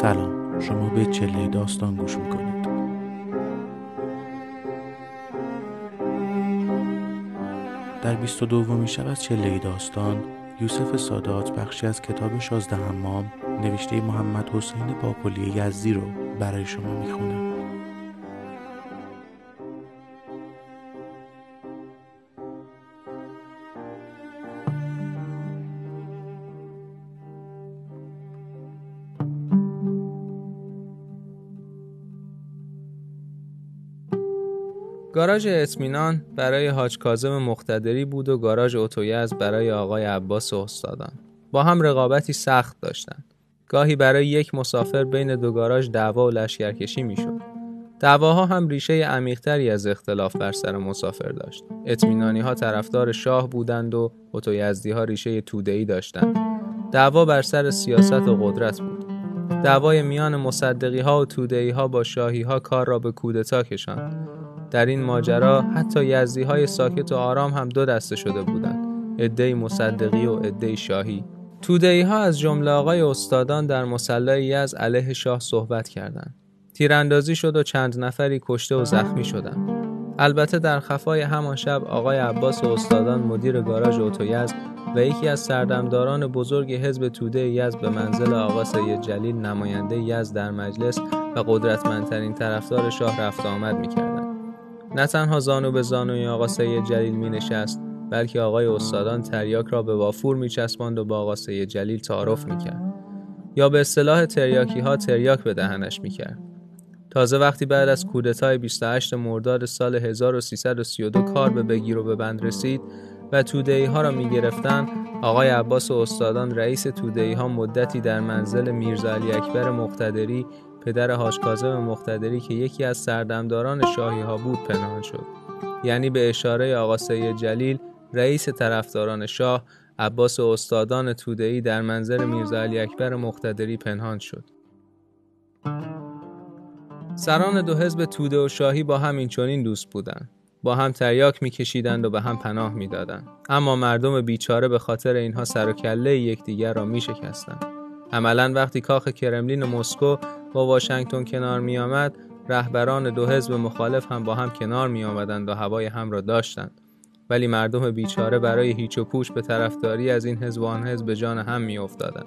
سلام. شما به چله داستان گوش می‌کنید. در 22 دومی شب از چله داستان یوسف سادات بخشی از کتاب شازده حمام نوشته محمد حسین باقلی یزدی رو برای شما می‌خونه. گاراژ اطمینان برای حاج کازم مقتدری بود و گاراژ اتویز برای آقای عباس استادان. با هم رقابتی سخت داشتند. گاهی برای یک مسافر بین دو گاراژ دعوا و لشکرکشی می‌شد. دعواها هم ریشه عمیقتری از اختلاف بر سر مسافر داشت. اطمینانی ها طرفدار شاه بودند و اتویزدی ها ریشه توده‌ای داشتند. دعوا بر سر سیاست و قدرت بود. دعوای میان مصدقی ها و توده‌ای ها با شاهی ها کار را به کودتا کشاند. در این ماجرا حتی یزدی های ساکت و آرام هم دو دسته شده بودند عدهای مصدقی و عدهای شاهی. تودهی ها از جمله آقای استادان در مسلای یز علیه شاه صحبت کردند. تیراندازی شد و چند نفری کشته و زخمی شدند. البته در خفای همان شب آقای عباس و استادان مدیر گاراژ اتویز و یکی از سردمداران بزرگ حزب توده یز به منزل آقا سید جلیل نماینده یز در مجلس و قدرتمندترین طرفدار شاه رفت آمد می‌کردند نه تنها زانو به زانوی آقا سید جلیل می نشست بلکه آقای استادان تریاک را به وافور می چسباند و با آقا سید جلیل تعارف می کرد. یا به اصطلاح تریاکی ها تریاک به دهنش می کرد. تازه وقتی بعد از کودتای 28 مرداد سال 1332 کار به بگیر و به بند رسید و تودهی ها را می گرفتن آقای عباس و استادان رئیس تودهی ها مدتی در منزل میرزا علی اکبر مقتدری پدر حاج کاظم مقتدری که یکی از سردمداران شاهی ها بود پنهان شد. یعنی به اشاره آقا سید جلیل رئیس طرفداران شاه عباس و استادان توده‌ای در منظر میرزا علی اکبر مقتدری پنهان شد. سران دو حزب توده و شاهی با هم این چنین دوست بودند. با هم تریاک میکشیدند و به هم پناه می‌دادند. اما مردم بیچاره به خاطر اینها سر و کله یکدیگر را میشکستند. عملا وقتی کاخ کرملین مسکو با واشنگتن کنار می آمد رهبران دو حزب مخالف هم با هم کنار می آمدند و هوای هم را داشتند ولی مردم بیچاره برای هیچ و پوش به طرفداری از این حزب و آن حزب به جان هم می افتادند.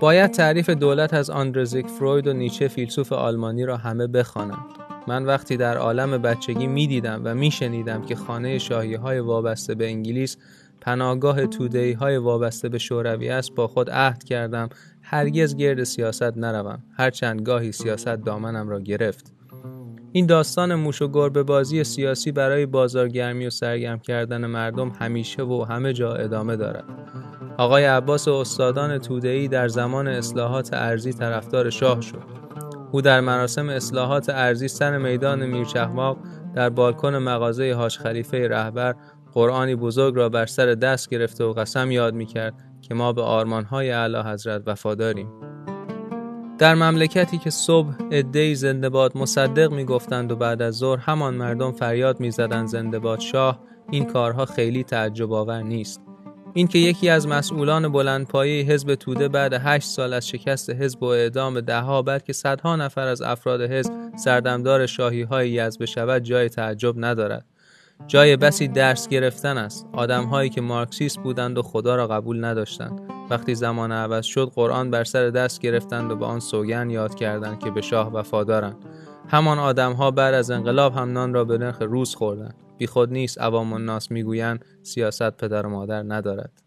باید تعریف دولت از آندرزیک فروید و نیچه فیلسوف آلمانی را همه بخوانند. من وقتی در عالم بچگی می دیدم و می شنیدم که خانه شاهی های وابسته به انگلیس پناهگاه تودهی های وابسته به شوروی است با خود عهد کردم. هرگز گرد سیاست نروم. هرچند گاهی سیاست دامنم را گرفت. این داستان موش و گربه بازی سیاسی برای بازارگرمی و سرگرم کردن مردم همیشه و همه جا ادامه دارد. آقای عباس و استادان تودهی در زمان اصلاحات ارزی طرفدار شاه شد. او در مراسم اصلاحات ارزی سر میدان میرچهماق در بالکن مغازه حاج خلیفه رهبر قرآنی بزرگ را بر سر دست گرفته و قسم یاد می کرد که ما به آرمانهای اعلی حضرت وفاداریم. در مملکتی که صبح عدهای زنده باد مصدق می‌گفتند و بعد از ظهر همان مردم فریاد می‌زدند زنده باد شاه این کارها خیلی تعجب آور نیست اینکه یکی از مسئولان بلندپایه حزب توده بعد هشت سال از شکست حزب و اعدام دهها بلکه صدها نفر از افراد حزب سردمدار شاهی های یزد بشود جای تعجب ندارد جای بسی درس گرفتن است. آدم هایی که مارکسیست بودند و خدا را قبول نداشتند. وقتی زمان عوض شد قرآن بر سر دست گرفتند و به آن سوگن یاد کردند که به شاه وفادارند. همان آدم ها بعد از انقلاب هم نان را به نرخ روز خوردند. بی خود نیست عوام الناس می‌گویند سیاست پدر و مادر ندارد.